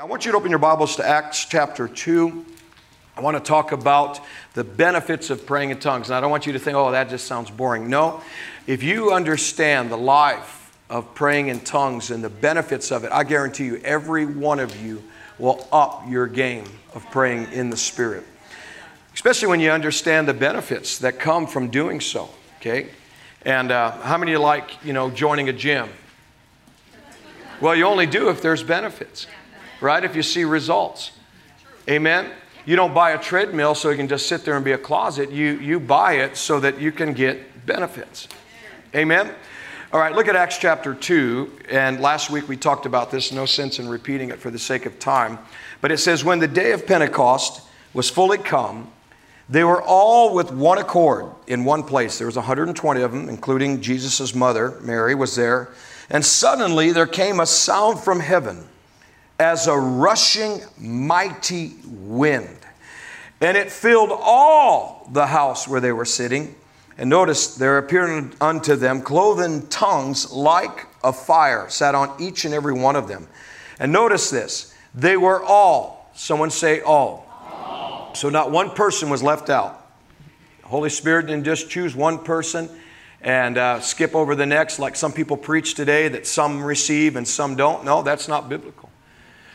I want you to open your Bibles to Acts chapter 2. I want to talk about the benefits of praying in tongues. And I don't want you to think, oh, that just sounds boring. No, if you understand the life of praying in tongues and the benefits of it, I guarantee you, every one of you will up your game of praying in the Spirit. Especially when you understand the benefits that come from doing so, okay? And uh, how many of you like, you know, joining a gym? Well, you only do if there's benefits, right? If you see results. Amen? You don't buy a treadmill so you can just sit there and be a closet. You, you buy it so that you can get benefits. Amen? All right, look at Acts chapter 2. And last week we talked about this, no sense in repeating it for the sake of time. But it says, When the day of Pentecost was fully come, they were all with one accord in one place. There was 120 of them, including Jesus' mother, Mary, was there. And suddenly there came a sound from heaven as a rushing mighty wind. And it filled all the house where they were sitting. And notice there appeared unto them cloven tongues like a fire, sat on each and every one of them. And notice this they were all, someone say all. all. So not one person was left out. Holy Spirit didn't just choose one person and uh, skip over the next, like some people preach today that some receive and some don't. No, that's not biblical.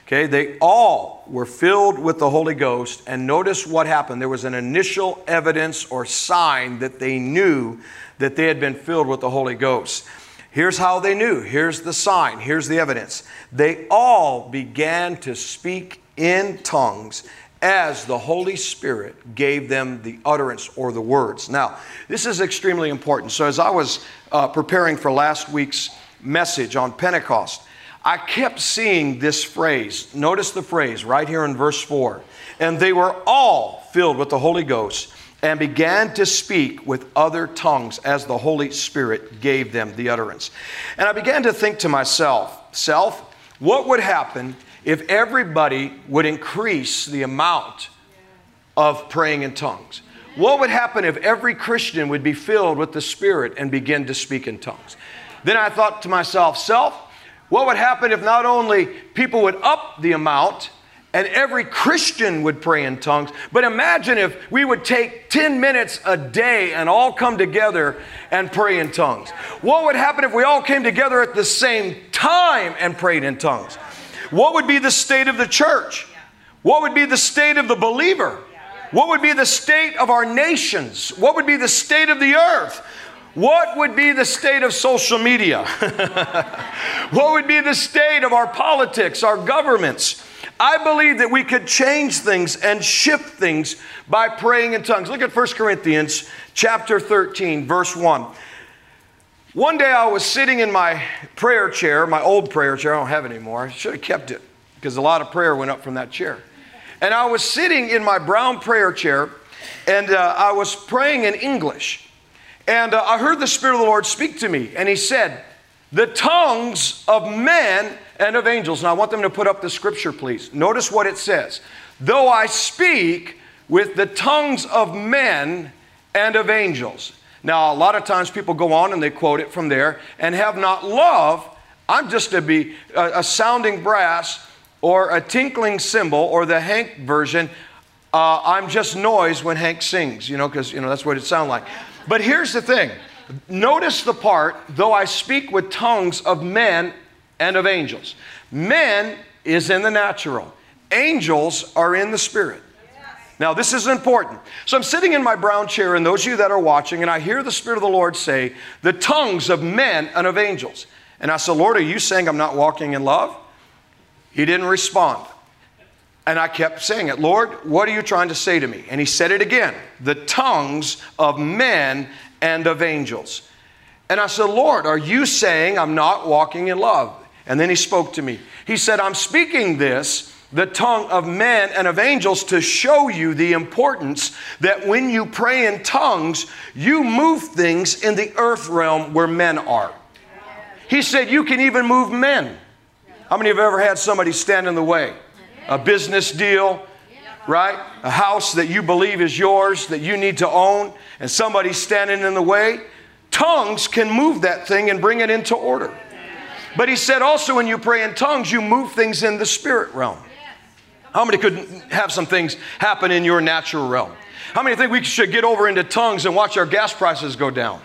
Okay, they all were filled with the Holy Ghost, and notice what happened. There was an initial evidence or sign that they knew that they had been filled with the Holy Ghost. Here's how they knew. Here's the sign. Here's the evidence. They all began to speak in tongues as the Holy Spirit gave them the utterance or the words. Now, this is extremely important. So, as I was uh, preparing for last week's message on Pentecost, I kept seeing this phrase. Notice the phrase right here in verse 4. And they were all filled with the Holy Ghost and began to speak with other tongues as the Holy Spirit gave them the utterance. And I began to think to myself, self, what would happen if everybody would increase the amount of praying in tongues? What would happen if every Christian would be filled with the Spirit and begin to speak in tongues? Then I thought to myself, self, what would happen if not only people would up the amount and every Christian would pray in tongues, but imagine if we would take 10 minutes a day and all come together and pray in tongues. What would happen if we all came together at the same time and prayed in tongues? What would be the state of the church? What would be the state of the believer? What would be the state of our nations? What would be the state of the earth? What would be the state of social media? what would be the state of our politics, our governments? I believe that we could change things and shift things by praying in tongues. Look at 1 Corinthians chapter 13, verse 1. One day I was sitting in my prayer chair, my old prayer chair, I don't have it anymore. I should have kept it because a lot of prayer went up from that chair. And I was sitting in my brown prayer chair and uh, I was praying in English. And uh, I heard the Spirit of the Lord speak to me, and He said, The tongues of men and of angels. And I want them to put up the scripture, please. Notice what it says. Though I speak with the tongues of men and of angels. Now, a lot of times people go on and they quote it from there and have not love. I'm just to be a, a sounding brass or a tinkling cymbal or the Hank version. Uh, I'm just noise when Hank sings, you know, because you know that's what it sounds like. But here's the thing. Notice the part, though I speak with tongues of men and of angels. Men is in the natural. Angels are in the spirit. Now, this is important. So I'm sitting in my brown chair, and those of you that are watching, and I hear the Spirit of the Lord say, the tongues of men and of angels. And I said, Lord, are you saying I'm not walking in love? He didn't respond. And I kept saying it, Lord, what are you trying to say to me? And he said it again the tongues of men and of angels. And I said, Lord, are you saying I'm not walking in love? And then he spoke to me. He said, I'm speaking this the tongue of men and of angels to show you the importance that when you pray in tongues, you move things in the earth realm where men are. He said, You can even move men. How many have ever had somebody stand in the way? A business deal, right? A house that you believe is yours that you need to own, and somebody's standing in the way. Tongues can move that thing and bring it into order. But he said also when you pray in tongues, you move things in the spirit realm. How many could have some things happen in your natural realm? How many think we should get over into tongues and watch our gas prices go down?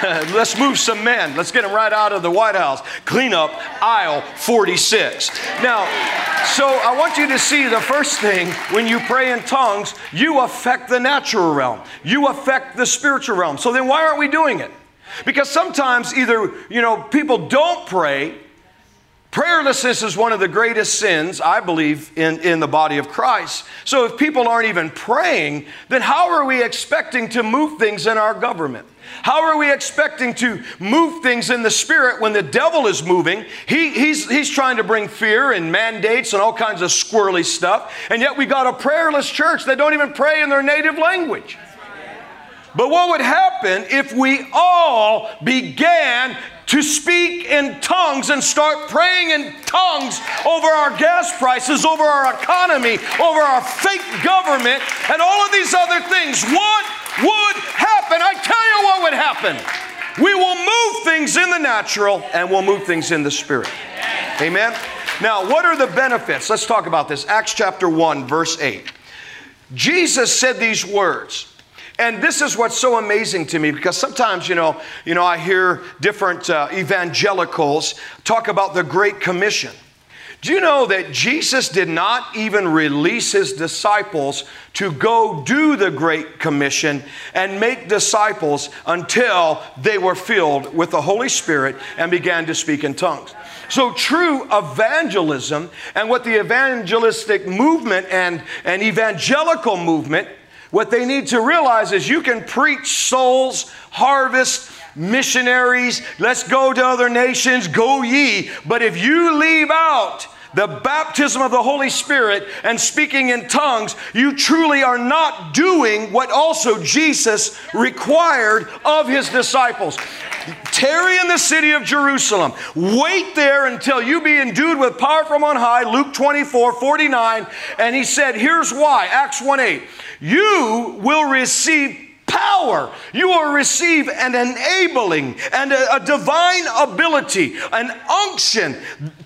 Let's move some men. Let's get them right out of the White House. Clean up aisle 46. Now, so I want you to see the first thing when you pray in tongues, you affect the natural realm, you affect the spiritual realm. So then why aren't we doing it? Because sometimes either, you know, people don't pray. Prayerlessness is one of the greatest sins, I believe, in, in the body of Christ. So if people aren't even praying, then how are we expecting to move things in our government? How are we expecting to move things in the spirit when the devil is moving? He, he's, he's trying to bring fear and mandates and all kinds of squirrely stuff. And yet we got a prayerless church that don't even pray in their native language. But what would happen if we all began to speak in tongues and start praying in tongues over our gas prices, over our economy, over our fake government, and all of these other things? What would happen? I tell you what would happen. We will move things in the natural and we'll move things in the spirit. Amen? Now, what are the benefits? Let's talk about this. Acts chapter 1, verse 8. Jesus said these words. And this is what's so amazing to me because sometimes, you know, you know I hear different uh, evangelicals talk about the Great Commission. Do you know that Jesus did not even release his disciples to go do the Great Commission and make disciples until they were filled with the Holy Spirit and began to speak in tongues? So, true evangelism and what the evangelistic movement and, and evangelical movement what they need to realize is you can preach souls, harvest, missionaries, let's go to other nations, go ye. But if you leave out the baptism of the Holy Spirit and speaking in tongues, you truly are not doing what also Jesus required of his disciples. Tarry in the city of Jerusalem. Wait there until you be endued with power from on high. Luke 24, 49. And he said, Here's why. Acts 1 8 you will receive power. You will receive an enabling and a, a, divine ability, an unction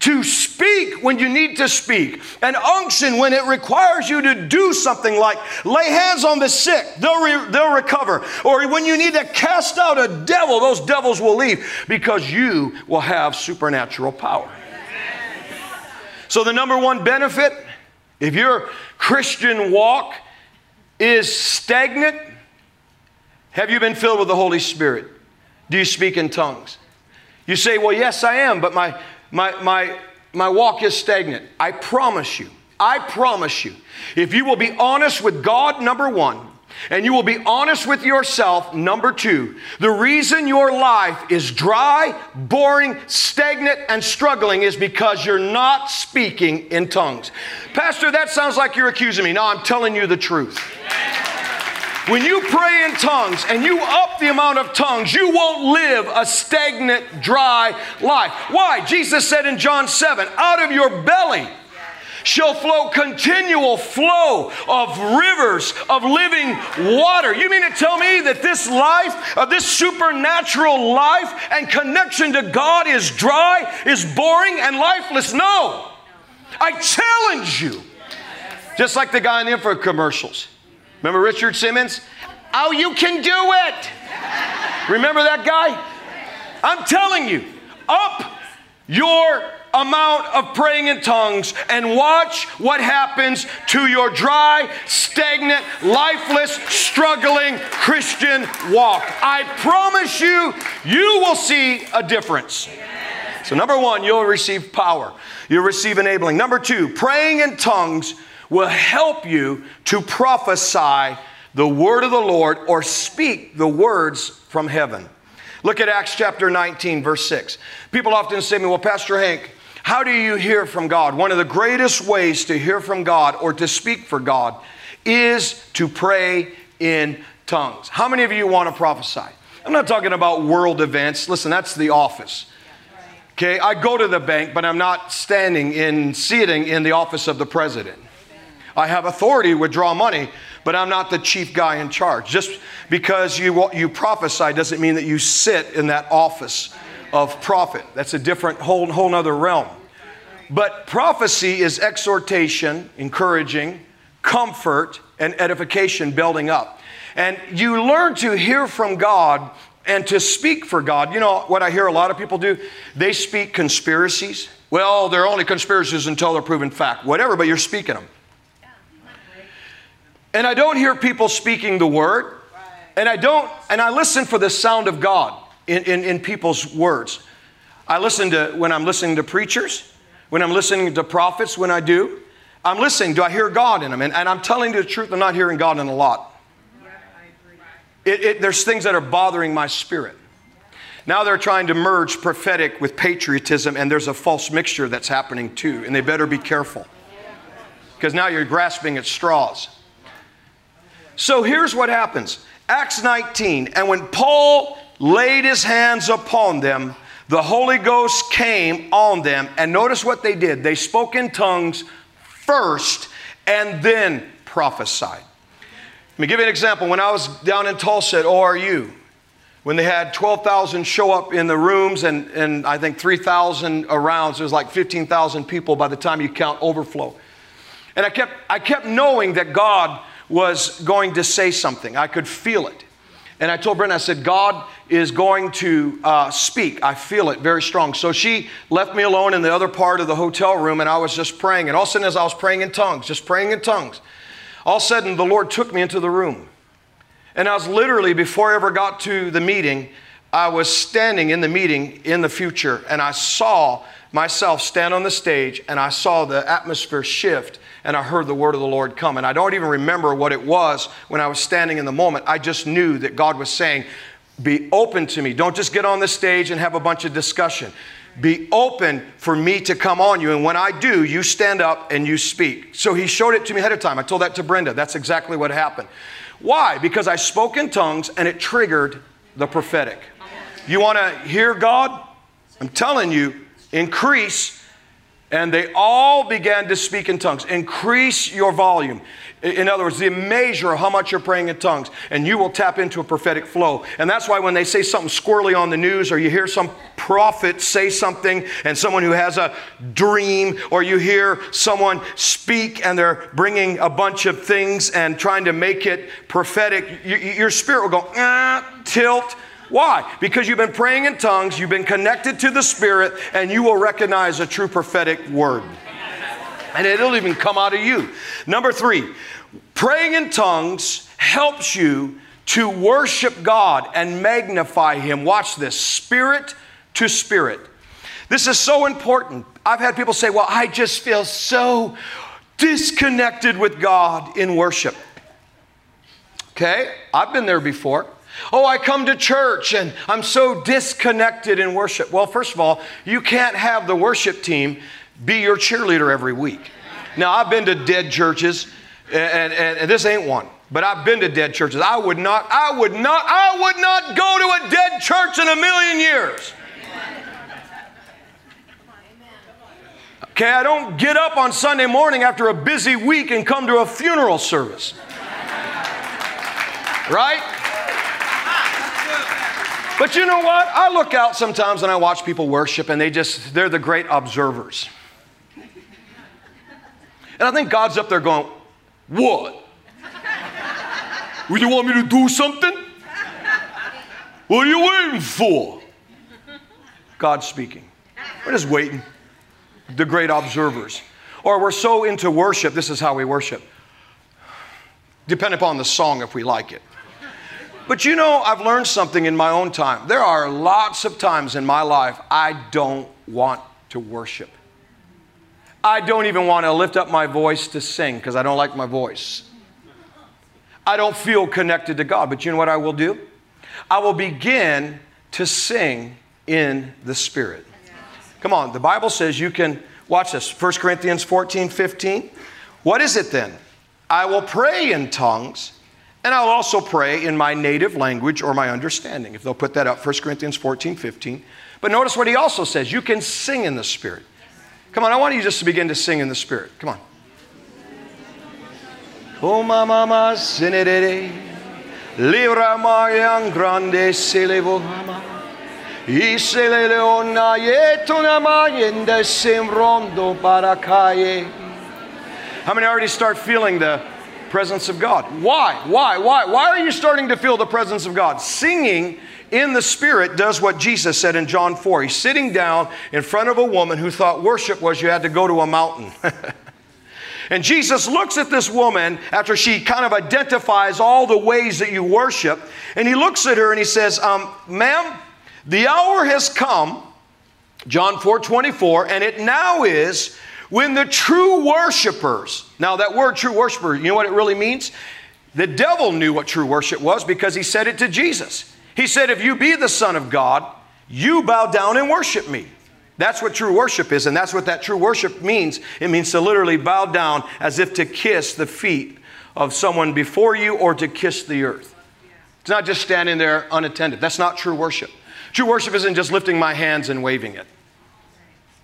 to speak when you need to speak, an unction when it requires you to do something like lay hands on the sick, they'll, re, they'll recover. Or when you need to cast out a devil, those devils will leave because you will have supernatural power. So, the number one benefit, if your Christian walk is stagnant, have you been filled with the Holy Spirit? Do you speak in tongues? You say, Well, yes, I am, but my, my, my, my walk is stagnant. I promise you, I promise you, if you will be honest with God, number one, and you will be honest with yourself, number two, the reason your life is dry, boring, stagnant, and struggling is because you're not speaking in tongues. Pastor, that sounds like you're accusing me. No, I'm telling you the truth. When you pray in tongues and you up the amount of tongues, you won't live a stagnant, dry life. Why? Jesus said in John 7 out of your belly shall flow continual flow of rivers of living water. You mean to tell me that this life, uh, this supernatural life and connection to God is dry, is boring, and lifeless? No. I challenge you. Just like the guy in the info commercials. Remember Richard Simmons? Oh, you can do it. Remember that guy? I'm telling you, up your amount of praying in tongues and watch what happens to your dry, stagnant, lifeless, struggling Christian walk. I promise you, you will see a difference. So, number one, you'll receive power, you'll receive enabling. Number two, praying in tongues will help you to prophesy the word of the Lord or speak the words from heaven. Look at Acts chapter 19, verse 6. People often say to me, Well, Pastor Hank, how do you hear from God? One of the greatest ways to hear from God or to speak for God is to pray in tongues. How many of you want to prophesy? I'm not talking about world events. Listen, that's the office. Okay, I go to the bank, but I'm not standing in sitting in the office of the president. I have authority to withdraw money, but I'm not the chief guy in charge. Just because you, you prophesy doesn't mean that you sit in that office of prophet. That's a different, whole, whole nother realm. But prophecy is exhortation, encouraging, comfort, and edification building up. And you learn to hear from God and to speak for God. You know what I hear a lot of people do? They speak conspiracies. Well, they're only conspiracies until they're proven fact. Whatever, but you're speaking them. And I don't hear people speaking the word. And I don't, and I listen for the sound of God in, in, in people's words. I listen to, when I'm listening to preachers, when I'm listening to prophets, when I do, I'm listening. Do I hear God in them? And, and I'm telling you the truth, I'm not hearing God in a lot. It, it, there's things that are bothering my spirit. Now they're trying to merge prophetic with patriotism, and there's a false mixture that's happening too, and they better be careful. Because now you're grasping at straws. So here's what happens Acts 19, and when Paul laid his hands upon them, the Holy Ghost came on them. And notice what they did they spoke in tongues first and then prophesied. Let me give you an example. When I was down in Tulsa at ORU, when they had 12,000 show up in the rooms and, and I think 3,000 around, so it was like 15,000 people by the time you count overflow. And I kept, I kept knowing that God was going to say something. I could feel it. And I told Brenda, I said, God is going to uh, speak. I feel it very strong. So she left me alone in the other part of the hotel room, and I was just praying. And all of a sudden, as I was praying in tongues, just praying in tongues, all of a sudden, the Lord took me into the room. And I was literally, before I ever got to the meeting, I was standing in the meeting in the future, and I saw myself stand on the stage, and I saw the atmosphere shift and I heard the word of the Lord come. And I don't even remember what it was when I was standing in the moment. I just knew that God was saying, Be open to me. Don't just get on the stage and have a bunch of discussion. Be open for me to come on you. And when I do, you stand up and you speak. So he showed it to me ahead of time. I told that to Brenda. That's exactly what happened. Why? Because I spoke in tongues and it triggered the prophetic. You want to hear God? I'm telling you, increase and they all began to speak in tongues. Increase your volume. In other words, the measure of how much you're praying in tongues, and you will tap into a prophetic flow. And that's why when they say something squirrely on the news, or you hear some prophet say something, and someone who has a dream, or you hear someone speak and they're bringing a bunch of things and trying to make it prophetic, your spirit will go, ah, tilt why? Because you've been praying in tongues, you've been connected to the Spirit, and you will recognize a true prophetic word. And it'll even come out of you. Number three, praying in tongues helps you to worship God and magnify Him. Watch this spirit to spirit. This is so important. I've had people say, Well, I just feel so disconnected with God in worship. Okay, I've been there before. Oh, I come to church and I'm so disconnected in worship. Well, first of all, you can't have the worship team be your cheerleader every week. Now, I've been to dead churches, and, and, and this ain't one, but I've been to dead churches. I would not, I would not, I would not go to a dead church in a million years. Okay, I don't get up on Sunday morning after a busy week and come to a funeral service. Right? But you know what? I look out sometimes and I watch people worship and they just, they're the great observers. And I think God's up there going, What? Would you want me to do something? What are you waiting for? God speaking. We're just waiting. The great observers. Or we're so into worship, this is how we worship. Depend upon the song if we like it. But you know, I've learned something in my own time. There are lots of times in my life I don't want to worship. I don't even want to lift up my voice to sing because I don't like my voice. I don't feel connected to God. But you know what I will do? I will begin to sing in the Spirit. Come on, the Bible says you can, watch this, 1 Corinthians 14, 15. What is it then? I will pray in tongues and I'll also pray in my native language or my understanding, if they'll put that up, 1 Corinthians 14, 15. But notice what he also says you can sing in the Spirit. Come on, I want you just to begin to sing in the Spirit. Come on. Oh, mama, sinere, libra marian grande selevo Iseleleona yetonama semrondo barakaye. How many already start feeling the presence of God? Why? Why? Why? Why are you starting to feel the presence of God? Singing in the Spirit does what Jesus said in John 4. He's sitting down in front of a woman who thought worship was you had to go to a mountain. And Jesus looks at this woman after she kind of identifies all the ways that you worship, and he looks at her and he says, um, Ma'am, the hour has come, John 4 24, and it now is when the true worshipers, now that word true worshiper, you know what it really means? The devil knew what true worship was because he said it to Jesus. He said, If you be the Son of God, you bow down and worship me. That's what true worship is, and that's what that true worship means. It means to literally bow down as if to kiss the feet of someone before you or to kiss the earth. It's not just standing there unattended. That's not true worship. True worship isn't just lifting my hands and waving it.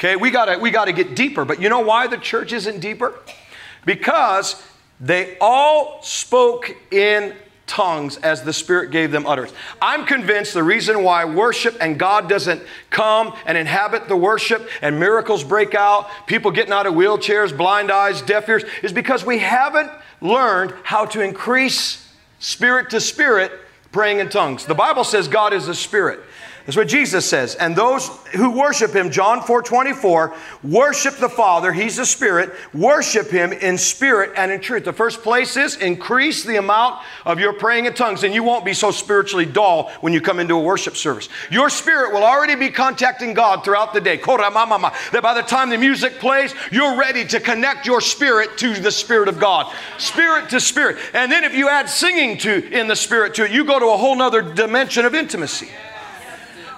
Okay, we gotta, we gotta get deeper. But you know why the church isn't deeper? Because they all spoke in tongues as the Spirit gave them utterance. I'm convinced the reason why worship and God doesn't come and inhabit the worship and miracles break out, people getting out of wheelchairs, blind eyes, deaf ears, is because we haven't learned how to increase spirit to spirit praying in tongues. The Bible says God is a spirit. That's what Jesus says. And those who worship him, John 4 24, worship the Father, he's the Spirit, worship him in spirit and in truth. The first place is increase the amount of your praying in tongues, and you won't be so spiritually dull when you come into a worship service. Your spirit will already be contacting God throughout the day. That by the time the music plays, you're ready to connect your spirit to the Spirit of God. Spirit to spirit. And then if you add singing to in the spirit to it, you go to a whole nother dimension of intimacy.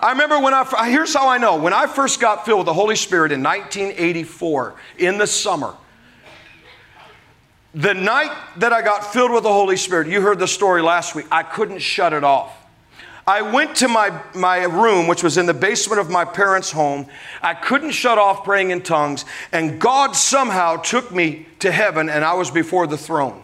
I remember when I, here's how I know. When I first got filled with the Holy Spirit in 1984, in the summer, the night that I got filled with the Holy Spirit, you heard the story last week, I couldn't shut it off. I went to my, my room, which was in the basement of my parents' home. I couldn't shut off praying in tongues, and God somehow took me to heaven, and I was before the throne.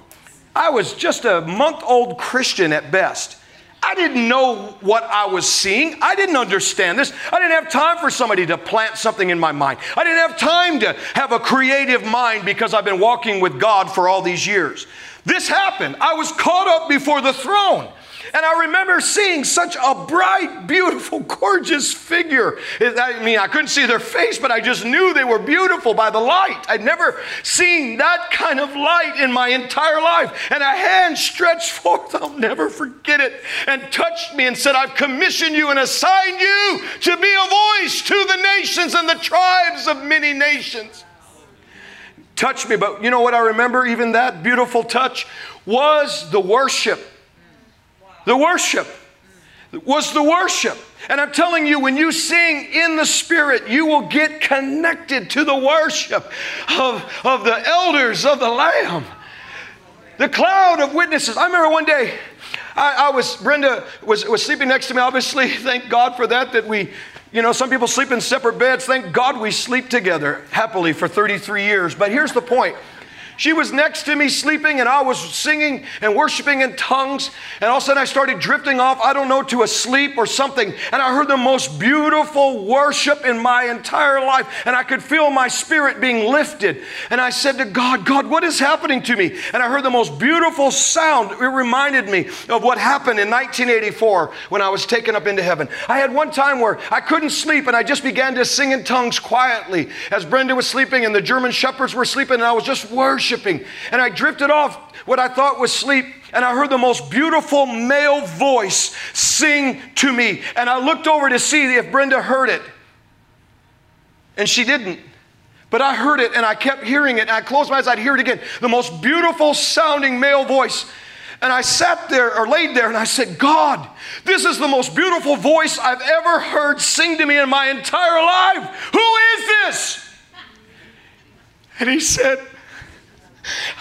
I was just a month old Christian at best. I didn't know what I was seeing. I didn't understand this. I didn't have time for somebody to plant something in my mind. I didn't have time to have a creative mind because I've been walking with God for all these years. This happened. I was caught up before the throne. And I remember seeing such a bright, beautiful, gorgeous figure. I mean, I couldn't see their face, but I just knew they were beautiful by the light. I'd never seen that kind of light in my entire life. And a hand stretched forth, I'll never forget it, and touched me and said, I've commissioned you and assigned you to be a voice to the nations and the tribes of many nations. Touched me, but you know what I remember? Even that beautiful touch was the worship the worship was the worship. And I'm telling you, when you sing in the Spirit, you will get connected to the worship of, of the elders of the Lamb. The cloud of witnesses. I remember one day, I, I, was, Brenda was, was sleeping next to me, obviously. Thank God for that, that we, you know, some people sleep in separate beds. Thank God we sleep together happily for 33 years. But here's the point she was next to me sleeping, and I was singing and worshiping in tongues. And all of a sudden, I started drifting off, I don't know, to a sleep or something. And I heard the most beautiful worship in my entire life. And I could feel my spirit being lifted. And I said to God, God, what is happening to me? And I heard the most beautiful sound. It reminded me of what happened in 1984 when I was taken up into heaven. I had one time where I couldn't sleep, and I just began to sing in tongues quietly as Brenda was sleeping and the German shepherds were sleeping, and I was just worshiping worshiping. And I drifted off what I thought was sleep, and I heard the most beautiful male voice sing to me. And I looked over to see if Brenda heard it. And she didn't. But I heard it and I kept hearing it. And I closed my eyes, I'd hear it again. The most beautiful sounding male voice. And I sat there or laid there and I said, God, this is the most beautiful voice I've ever heard sing to me in my entire life. Who is this? And he said,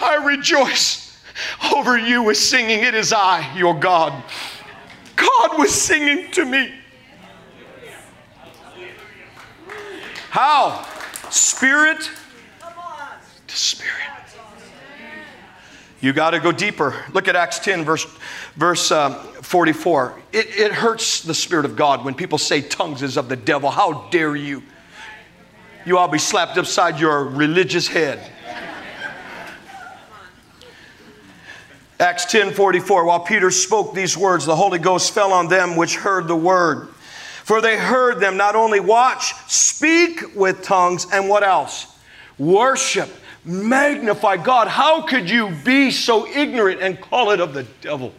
I rejoice over you with singing, It is I, your God. God was singing to me. How? Spirit to spirit. You got to go deeper. Look at Acts 10, verse, verse uh, 44. It, it hurts the Spirit of God when people say tongues is of the devil. How dare you? You all be slapped upside your religious head. Acts 10 44. While Peter spoke these words, the Holy Ghost fell on them which heard the word. For they heard them not only watch, speak with tongues, and what else? Worship magnify God. How could you be so ignorant and call it of the devil?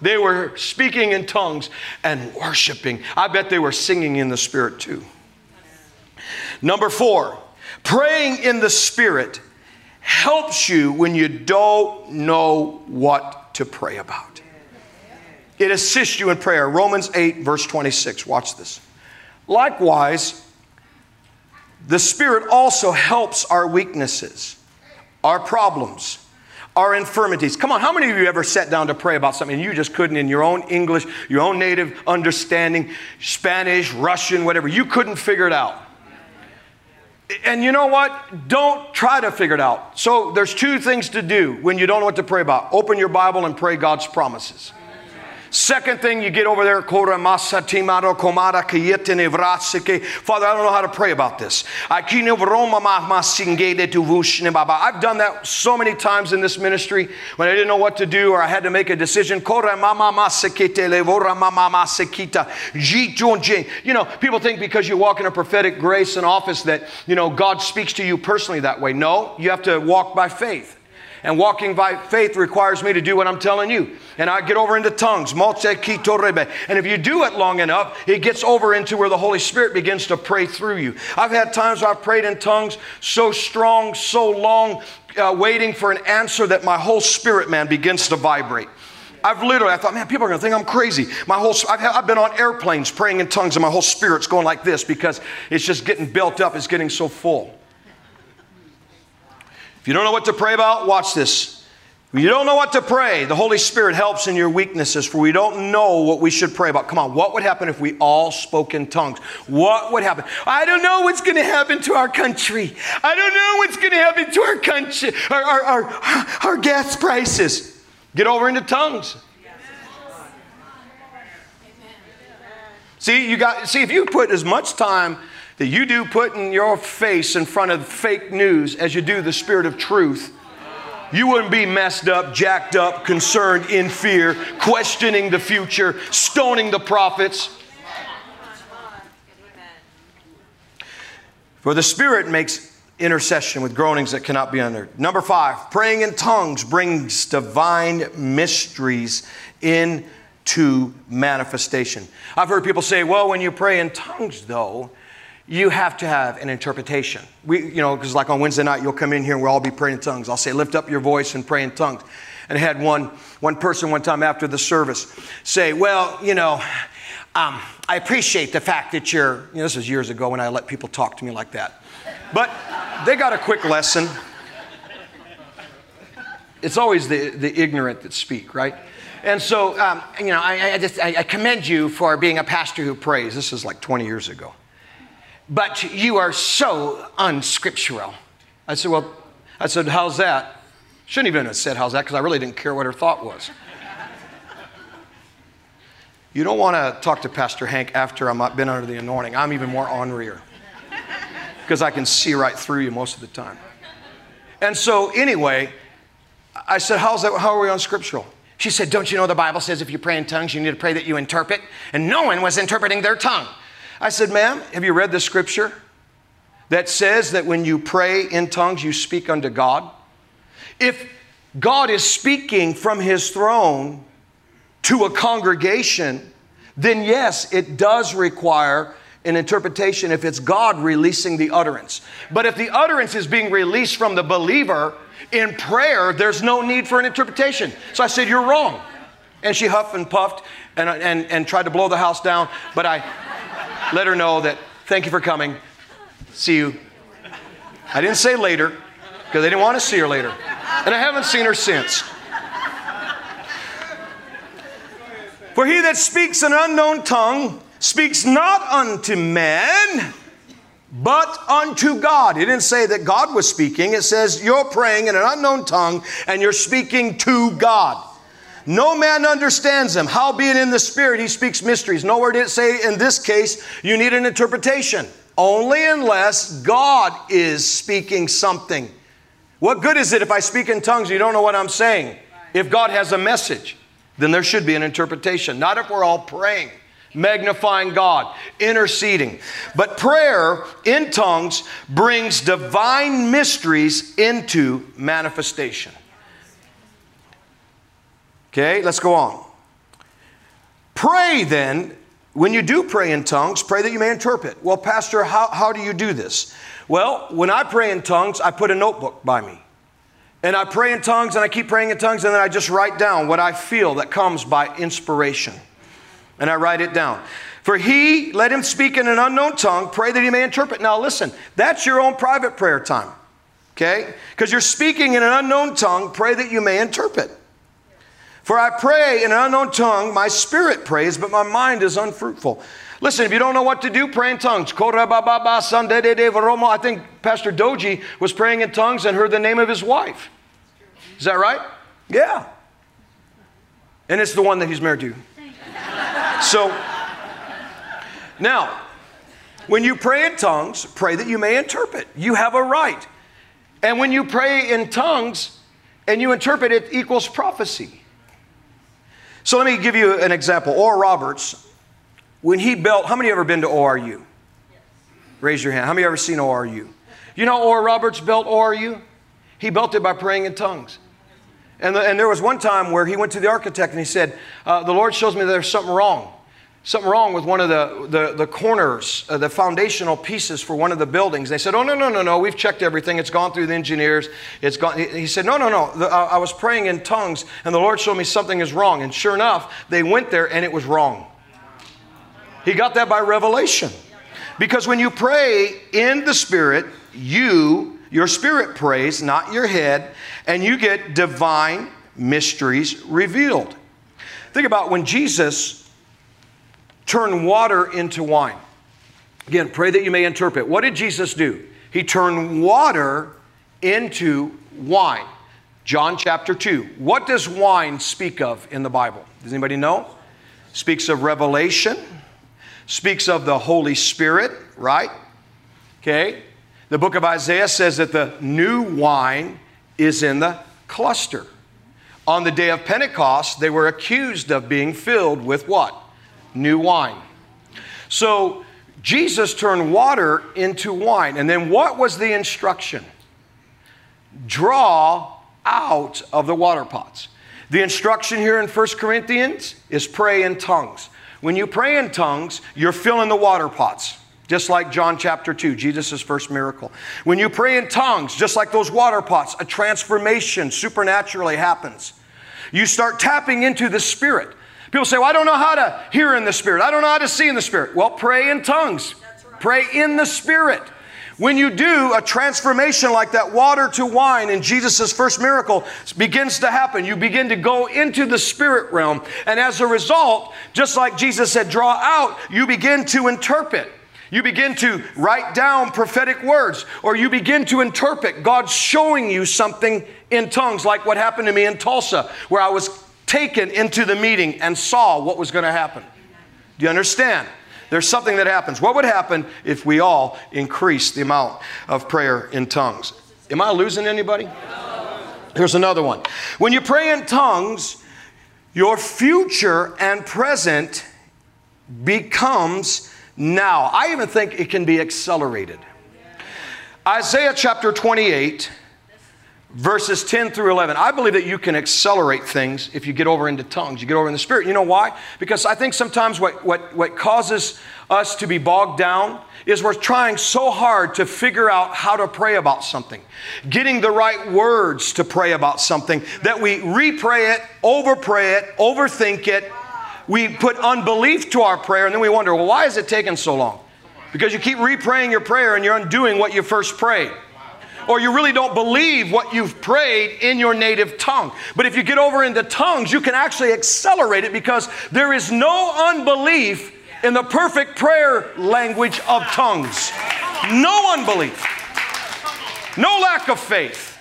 They were speaking in tongues and worshiping. I bet they were singing in the Spirit too. Number four, praying in the Spirit helps you when you don't know what to pray about. It assists you in prayer. Romans 8, verse 26. Watch this. Likewise, the Spirit also helps our weaknesses, our problems, our infirmities. Come on, how many of you ever sat down to pray about something and you just couldn't, in your own English, your own native understanding, Spanish, Russian, whatever, you couldn't figure it out? And you know what? Don't try to figure it out. So there's two things to do when you don't know what to pray about. Open your Bible and pray God's promises. Second thing, you get over there, Father, I don't know how to pray about this. I've done that so many times in this ministry when I didn't know what to do or I had to make a decision. You know, people think because you walk in a prophetic grace and office that, you know, God speaks to you personally that way. No, you have to walk by faith. And walking by faith requires me to do what I'm telling you. And I get over into tongues. And if you do it long enough, it gets over into where the Holy Spirit begins to pray through you. I've had times I've prayed in tongues so strong, so long, uh, waiting for an answer that my whole spirit man begins to vibrate. I've literally, I thought, man, people are going to think I'm crazy. My whole, I've, I've, been on airplanes praying in tongues, and my whole spirit's going like this because it's just getting built up. It's getting so full you don't know what to pray about, watch this. You don't know what to pray, the Holy Spirit helps in your weaknesses, for we don't know what we should pray about. Come on, what would happen if we all spoke in tongues? What would happen? I don't know what's going to happen to our country. I don't know what's going to happen to our country, our, our, our, our gas prices. Get over into tongues. See, you got see if you put as much time that you do putting your face in front of fake news as you do the spirit of truth, you wouldn't be messed up, jacked up, concerned, in fear, questioning the future, stoning the prophets. For the Spirit makes intercession with groanings that cannot be uttered. Number five, praying in tongues brings divine mysteries into manifestation. I've heard people say, well, when you pray in tongues, though, you have to have an interpretation. We, you know, because like on Wednesday night, you'll come in here and we'll all be praying in tongues. I'll say, lift up your voice and pray in tongues. And I had one, one person one time after the service say, well, you know, um, I appreciate the fact that you're, you know, this was years ago when I let people talk to me like that. But they got a quick lesson. It's always the, the ignorant that speak, right? And so, um, you know, I, I just I, I commend you for being a pastor who prays. This is like 20 years ago but you are so unscriptural. I said, Well, I said, How's that? Shouldn't even have said, How's that? Because I really didn't care what her thought was. you don't want to talk to Pastor Hank after I've been under the anointing. I'm even more ornerier because I can see right through you most of the time. And so, anyway, I said, How's that? How are we unscriptural? She said, Don't you know the Bible says if you pray in tongues, you need to pray that you interpret? And no one was interpreting their tongue. I said, Ma'am, have you read the scripture that says that when you pray in tongues, you speak unto God? If God is speaking from his throne to a congregation, then yes, it does require an interpretation if it's God releasing the utterance. But if the utterance is being released from the believer in prayer, there's no need for an interpretation. So I said, You're wrong. And she huffed and puffed and, and, and tried to blow the house down, but I let her know that thank you for coming. See you. I didn't say later because I didn't want to see her later. And I haven't seen her since. For he that speaks an unknown tongue speaks not unto man, but unto God. It didn't say that God was speaking. It says you're praying in an unknown tongue and you're speaking to God. No man understands him. Howbeit in the Spirit he speaks mysteries. Nowhere did it say in this case you need an interpretation. Only unless God is speaking something. What good is it if I speak in tongues and you don't know what I'm saying? If God has a message, then there should be an interpretation. Not if we're all praying magnifying God, interceding. But prayer in tongues brings divine mysteries into manifestation. Okay, let's go on. Pray then, when you do pray in tongues, pray that you may interpret. Well, Pastor, how, how do you do this? Well, when I pray in tongues, I put a notebook by me. And I pray in tongues and I keep praying in tongues and then I just write down what I feel that comes by inspiration and I write it down. For he, let him speak in an unknown tongue, pray that he may interpret. Now, listen, that's your own private prayer time, okay? Because you're speaking in an unknown tongue, pray that you may interpret. For I pray in an unknown tongue, my spirit prays, but my mind is unfruitful. Listen, if you don't know what to do, pray in tongues. I think Pastor Doji was praying in tongues and heard the name of his wife. Is that right? Yeah. And it's the one that he's married to. So, now, when you pray in tongues, pray that you may interpret. You have a right. And when you pray in tongues and you interpret, it equals prophecy. So let me give you an example. Oral Roberts, when he built, how many ever been to ORU? Raise your hand. How many ever seen ORU? You know Oral Roberts built ORU? He built it by praying in tongues. And, the, and there was one time where he went to the architect and he said, uh, The Lord shows me there's something wrong. Something wrong with one of the, the, the corners, uh, the foundational pieces for one of the buildings. They said, Oh, no, no, no, no, we've checked everything. It's gone through the engineers. It's gone. He said, No, no, no. The, uh, I was praying in tongues and the Lord showed me something is wrong. And sure enough, they went there and it was wrong. He got that by revelation. Because when you pray in the Spirit, you your spirit prays, not your head, and you get divine mysteries revealed. Think about when Jesus turned water into wine. Again, pray that you may interpret. What did Jesus do? He turned water into wine. John chapter 2. What does wine speak of in the Bible? Does anybody know? Speaks of revelation, speaks of the Holy Spirit, right? Okay. The book of Isaiah says that the new wine is in the cluster. On the day of Pentecost, they were accused of being filled with what? New wine. So Jesus turned water into wine. And then what was the instruction? Draw out of the water pots. The instruction here in 1 Corinthians is pray in tongues. When you pray in tongues, you're filling the water pots. Just like John chapter 2, Jesus' first miracle. When you pray in tongues, just like those water pots, a transformation supernaturally happens. You start tapping into the Spirit. People say, Well, I don't know how to hear in the Spirit. I don't know how to see in the Spirit. Well, pray in tongues. Right. Pray in the Spirit. When you do a transformation like that water to wine in Jesus' first miracle begins to happen, you begin to go into the spirit realm. And as a result, just like Jesus said, draw out, you begin to interpret. You begin to write down prophetic words, or you begin to interpret God showing you something in tongues, like what happened to me in Tulsa, where I was taken into the meeting and saw what was going to happen. Do you understand? There's something that happens. What would happen if we all increase the amount of prayer in tongues? Am I losing anybody? Here's another one. When you pray in tongues, your future and present becomes now. I even think it can be accelerated. Isaiah chapter 28, verses 10 through 11. I believe that you can accelerate things if you get over into tongues, you get over in the spirit. You know why? Because I think sometimes what, what, what causes us to be bogged down is we're trying so hard to figure out how to pray about something, getting the right words to pray about something that we repray it, overpray it, overthink it, we put unbelief to our prayer and then we wonder, well, why is it taking so long? Because you keep repraying your prayer and you're undoing what you first prayed. Or you really don't believe what you've prayed in your native tongue. But if you get over into tongues, you can actually accelerate it because there is no unbelief in the perfect prayer language of tongues. no unbelief, no lack of faith.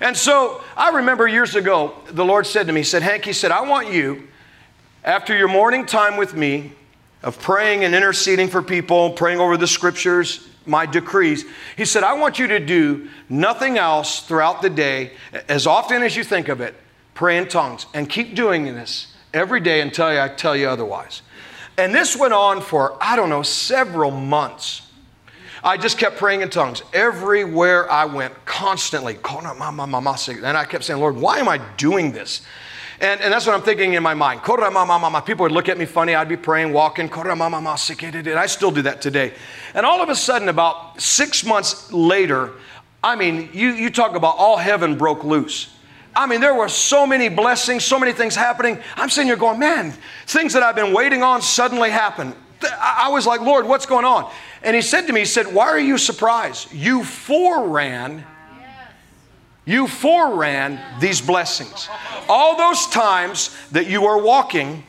And so I remember years ago, the Lord said to me, He said, Hank, He said, I want you, after your morning time with me, of praying and interceding for people, praying over the scriptures, my decrees, He said, I want you to do nothing else throughout the day, as often as you think of it, pray in tongues. And keep doing this every day until I tell you otherwise. And this went on for, I don't know, several months. I just kept praying in tongues everywhere I went, constantly. And I kept saying, Lord, why am I doing this? And, and that's what I'm thinking in my mind. People would look at me funny. I'd be praying, walking. And I still do that today. And all of a sudden, about six months later, I mean, you, you talk about all heaven broke loose. I mean, there were so many blessings, so many things happening. I'm sitting here going, man, things that I've been waiting on suddenly happen. I was like, Lord, what's going on? And he said to me, He said, Why are you surprised? You foreran, you foreran these blessings. All those times that you were walking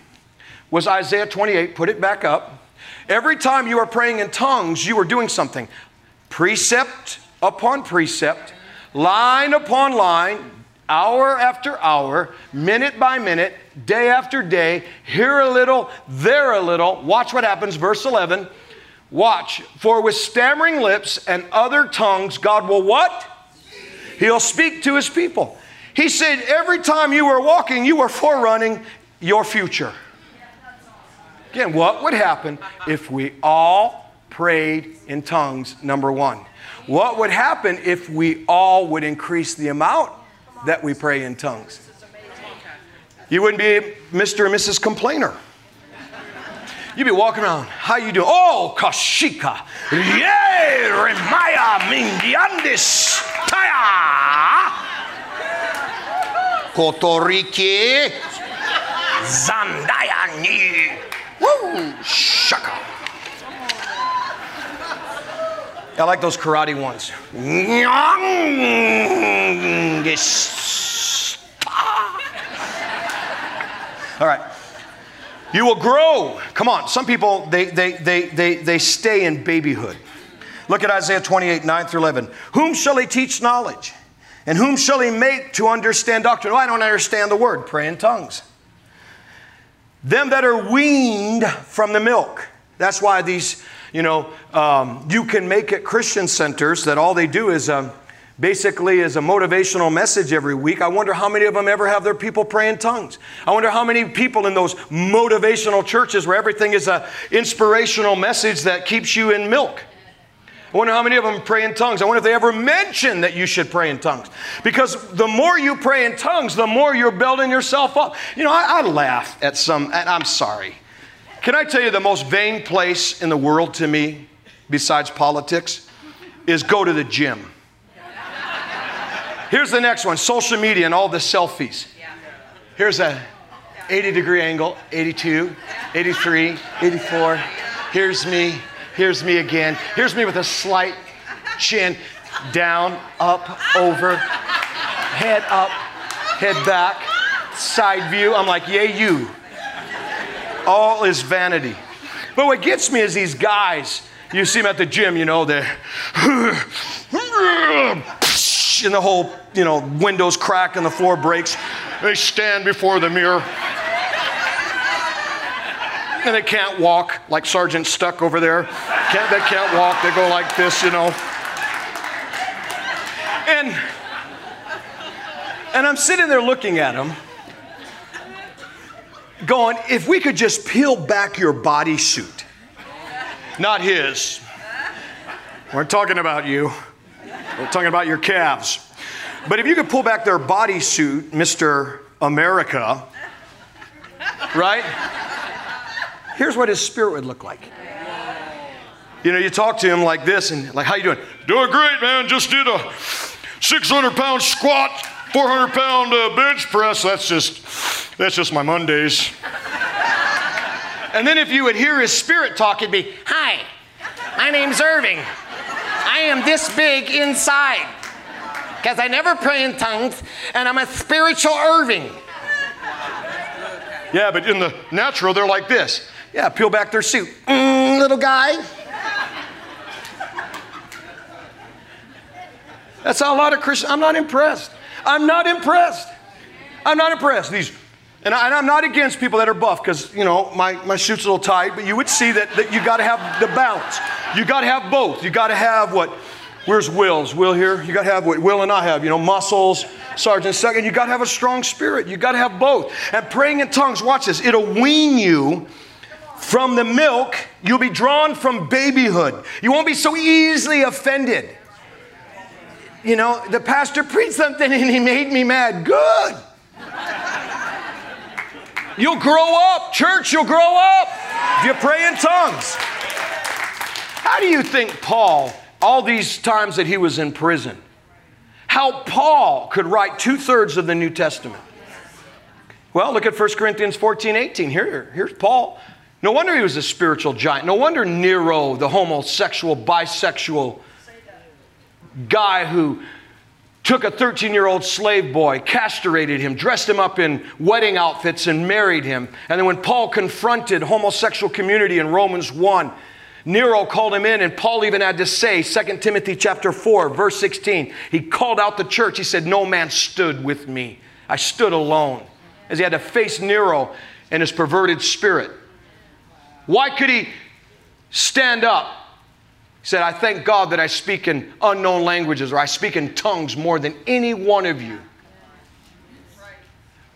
was Isaiah 28, put it back up. Every time you were praying in tongues, you were doing something. Precept upon precept, line upon line, hour after hour, minute by minute, day after day, here a little, there a little. Watch what happens, verse 11. Watch, for with stammering lips and other tongues, God will what? He'll speak to his people. He said, every time you were walking, you were forerunning your future. Again, what would happen if we all prayed in tongues? Number one. What would happen if we all would increase the amount that we pray in tongues? You wouldn't be Mr. and Mrs. Complainer. You'd be walking around. How you doing? Oh, Kashika. Yay, Remaya Mindiandis. Taya. Kotoriki. Zandayani. Woo, shaka. I like those karate ones. Ah. All right. You will grow. Come on. Some people, they, they, they, they, they stay in babyhood. Look at Isaiah 28, 9 through 11. Whom shall he teach knowledge? And whom shall he make to understand doctrine? Oh, I don't understand the word. Pray in tongues. Them that are weaned from the milk. That's why these, you know, um, you can make it Christian centers that all they do is um, basically is a motivational message every week. I wonder how many of them ever have their people pray in tongues. I wonder how many people in those motivational churches where everything is an inspirational message that keeps you in milk. I wonder how many of them pray in tongues. I wonder if they ever mention that you should pray in tongues. Because the more you pray in tongues, the more you're building yourself up. You know, I, I laugh at some, and I'm sorry. Can I tell you the most vain place in the world to me, besides politics, is go to the gym. Here's the next one social media and all the selfies. Here's a 80 degree angle, 82, 83, 84. Here's me. Here's me again. Here's me with a slight chin down, up, over, head up, head back, side view. I'm like, yay, you. All is vanity. But what gets me is these guys. You see them at the gym, you know, they're and the whole, you know, windows crack and the floor breaks. They stand before the mirror. And they can't walk like Sergeant Stuck over there. Can't, they can't walk. They go like this, you know. And, and I'm sitting there looking at them, going, if we could just peel back your bodysuit, not his. We're talking about you. We're talking about your calves. But if you could pull back their bodysuit, Mr. America, right? Here's what his spirit would look like. You know, you talk to him like this and like, how you doing? Doing great, man. Just did a 600 pound squat, 400 pound uh, bench press. That's just, that's just my Mondays. and then if you would hear his spirit talk, it'd be, hi, my name's Irving. I am this big inside because I never pray in tongues and I'm a spiritual Irving. Yeah, but in the natural, they're like this. Yeah, peel back their suit. Mm, little guy. That's how a lot of Christians, I'm not impressed. I'm not impressed. I'm not impressed. These and, I, am not against people that are buff because, you know, my, my suit's a little tight, but you would see that, that you got to have the balance. You got to have both. You got to have what, where's Will's? Will here? You got to have what Will and I have, you know, muscles, Sergeant Second. You got to have a strong spirit. You got to have both. And praying in tongues, watch this, it'll wean you from the milk. You'll be drawn from babyhood. You won't be so easily offended you know, the pastor preached something and he made me mad. Good. You'll grow up, church, you'll grow up if you pray in tongues. How do you think Paul, all these times that he was in prison, how Paul could write two thirds of the New Testament? Well, look at 1 Corinthians 14, 18. Here, here's Paul. No wonder he was a spiritual giant. No wonder Nero, the homosexual, bisexual, guy who took a 13 year old slave boy, castrated him, dressed him up in wedding outfits, and married him. And then when Paul confronted homosexual community in Romans 1, Nero called him in, and Paul even had to say, 2 Timothy chapter 4, verse 16, he called out the church. He said, No man stood with me. I stood alone. As he had to face Nero and his perverted spirit. Why could he stand up? Said, I thank God that I speak in unknown languages or I speak in tongues more than any one of you.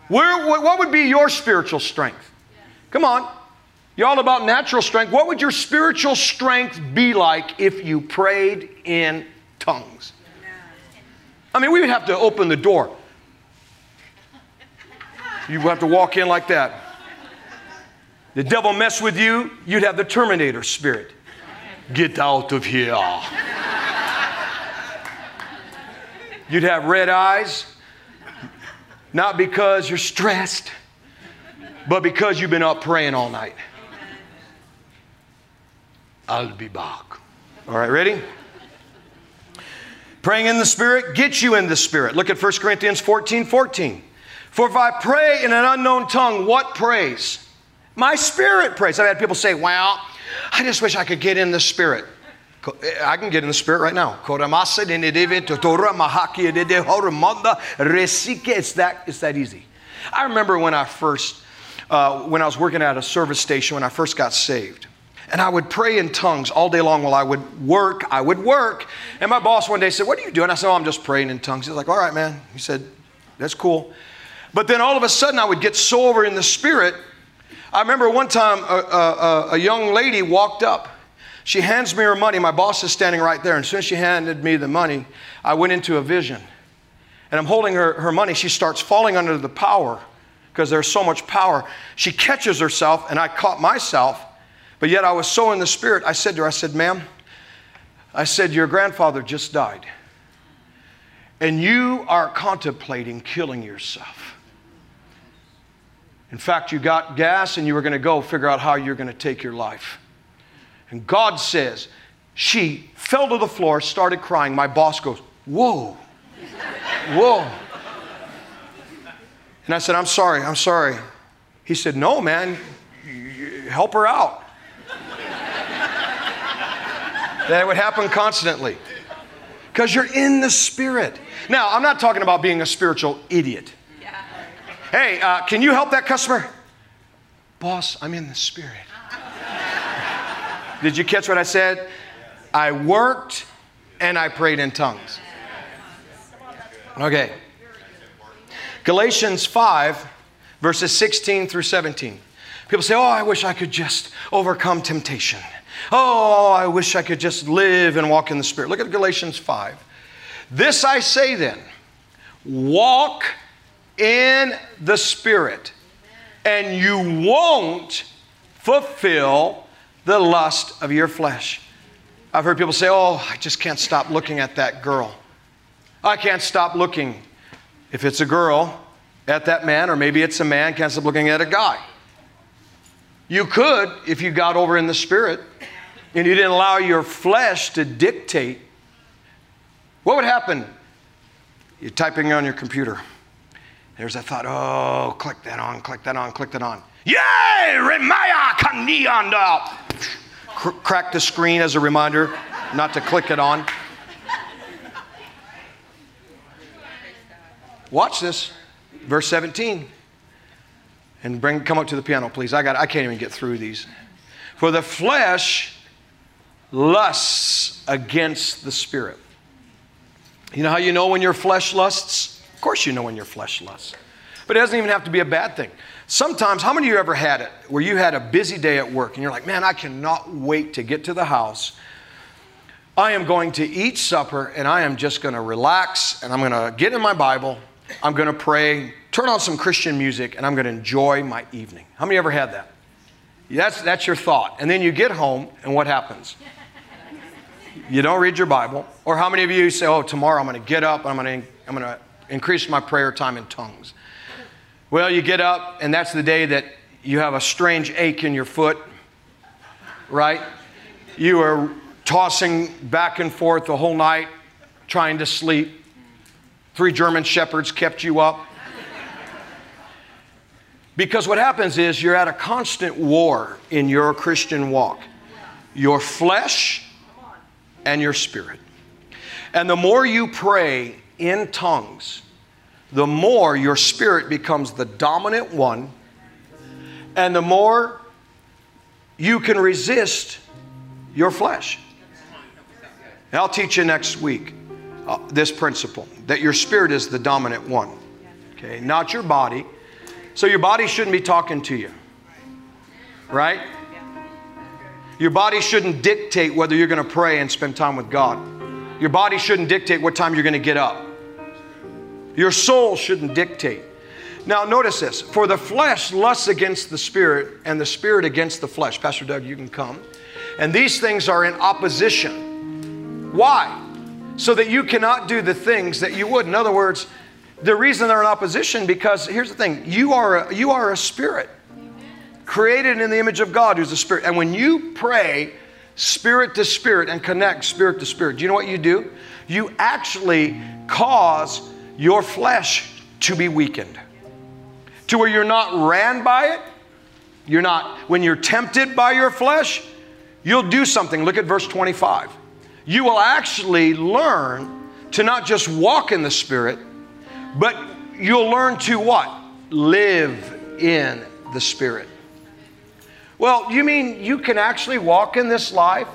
Where, what would be your spiritual strength? Come on. You're all about natural strength. What would your spiritual strength be like if you prayed in tongues? I mean, we would have to open the door. You would have to walk in like that. The devil mess with you, you'd have the Terminator spirit. Get out of here. You'd have red eyes, not because you're stressed, but because you've been up praying all night. I'll be back. All right, ready? Praying in the Spirit gets you in the Spirit. Look at 1 Corinthians 14 14. For if I pray in an unknown tongue, what praise? My spirit prays. I've had people say, well, I just wish I could get in the spirit. I can get in the spirit right now. It's that, it's that easy. I remember when I first, uh, when I was working at a service station, when I first got saved. And I would pray in tongues all day long while I would work. I would work. And my boss one day said, What are you doing? I said, Oh, I'm just praying in tongues. He's like, All right, man. He said, That's cool. But then all of a sudden I would get so over in the spirit I remember one time a, a, a, young lady walked up. She hands me her money. My boss is standing right there. And as soon as she handed me the money, I went into a vision. And I'm holding her, her money. She starts falling under the power because there's so much power. She catches herself, and I caught myself. But yet I was so in the spirit, I said to her, I said, ma'am, I said, your grandfather just died. And you are contemplating killing yourself. In fact, you got gas and you were going to go figure out how you're going to take your life. And God says, she fell to the floor, started crying. My boss goes, Whoa, whoa. And I said, I'm sorry, I'm sorry. He said, No, man, help her out. that would happen constantly because you're in the spirit. Now, I'm not talking about being a spiritual idiot. Hey, uh, can you help that customer? Boss, I'm in the spirit. Did you catch what I said? I worked and I prayed in tongues. Okay. Galatians 5, verses 16 through 17. People say, Oh, I wish I could just overcome temptation. Oh, I wish I could just live and walk in the Spirit. Look at Galatians 5. This I say then walk in the Spirit, and you won't fulfill the lust of your flesh. I've heard people say, Oh, I just can't stop looking at that girl. I can't stop looking, if it's a girl, at that man, or maybe it's a man, can't stop looking at a guy. You could if you got over in the spirit and you didn't allow your flesh to dictate. What would happen? You're typing on your computer. There's that thought, oh, click that on, click that on, click that on. Yay! Remaya Kanianda! Crack the screen as a reminder not to click it on. Watch this. Verse 17. And bring come up to the piano, please. I got I can't even get through these. For the flesh lusts against the spirit. You know how you know when your flesh lusts? Course you know when your flesh lusts. But it doesn't even have to be a bad thing. Sometimes, how many of you ever had it where you had a busy day at work and you're like, man, I cannot wait to get to the house. I am going to eat supper and I am just going to relax and I'm going to get in my Bible. I'm going to pray, turn on some Christian music, and I'm going to enjoy my evening. How many ever had that? That's, that's your thought. And then you get home, and what happens? You don't read your Bible. Or how many of you say, oh, tomorrow I'm going to get up, I'm going to, I'm going to increase my prayer time in tongues? Well, you get up, and that's the day that you have a strange ache in your foot, right? You are tossing back and forth the whole night, trying to sleep. Three German shepherds kept you up. Because what happens is you're at a constant war in your Christian walk your flesh and your spirit. And the more you pray in tongues, the more your spirit becomes the dominant one, and the more you can resist your flesh. And I'll teach you next week uh, this principle that your spirit is the dominant one, okay, not your body. So your body shouldn't be talking to you, right? Your body shouldn't dictate whether you're going to pray and spend time with God. Your body shouldn't dictate what time you're going to get up. Your soul shouldn't dictate. Now, notice this for the flesh lusts against the spirit, and the spirit against the flesh. Pastor Doug, you can come. And these things are in opposition. Why? So that you cannot do the things that you would. In other words, the reason they're in opposition because here's the thing you are a, you are a spirit created in the image of God who's a spirit. And when you pray spirit to spirit and connect spirit to spirit, do you know what you do? You actually cause your flesh to be weakened to where you're not ran by it. You're not, when you're tempted by your flesh, you'll do something. Look at verse 25. You will actually learn to not just walk in the Spirit, but you'll learn to what? Live in the Spirit. Well, you mean you can actually walk in this life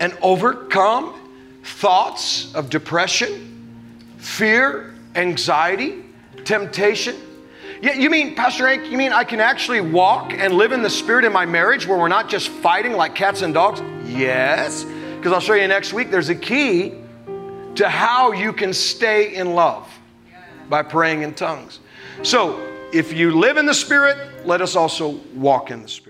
and overcome thoughts of depression, fear, anxiety, temptation? Yeah, you mean, Pastor Hank, you mean I can actually walk and live in the spirit in my marriage where we're not just fighting like cats and dogs? Yes, because I'll show you next week there's a key to how you can stay in love by praying in tongues. So, if you live in the spirit, let us also walk in the spirit.